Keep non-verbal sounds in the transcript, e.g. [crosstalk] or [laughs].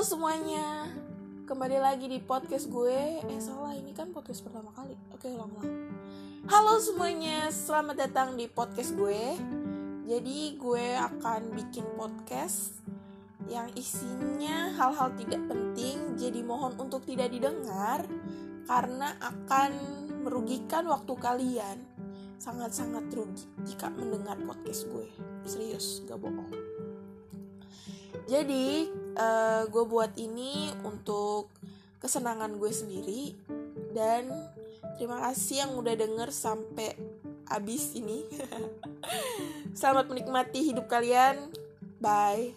Semuanya. Kembali lagi di podcast gue. Eh salah ini kan podcast pertama kali. Oke ulang-ulang Halo semuanya Selamat datang di podcast gue. Jadi gue akan bikin podcast Yang isinya hal-hal tidak penting. Jadi mohon untuk tidak didengar Karena akan merugikan waktu kalian. Sangat-sangat rugi jika mendengar podcast gue. Serius, gak bohong. Jadi uh, gue buat ini untuk kesenangan gue sendiri dan terima kasih yang udah denger sampai abis ini. [laughs] Selamat menikmati hidup kalian. Bye.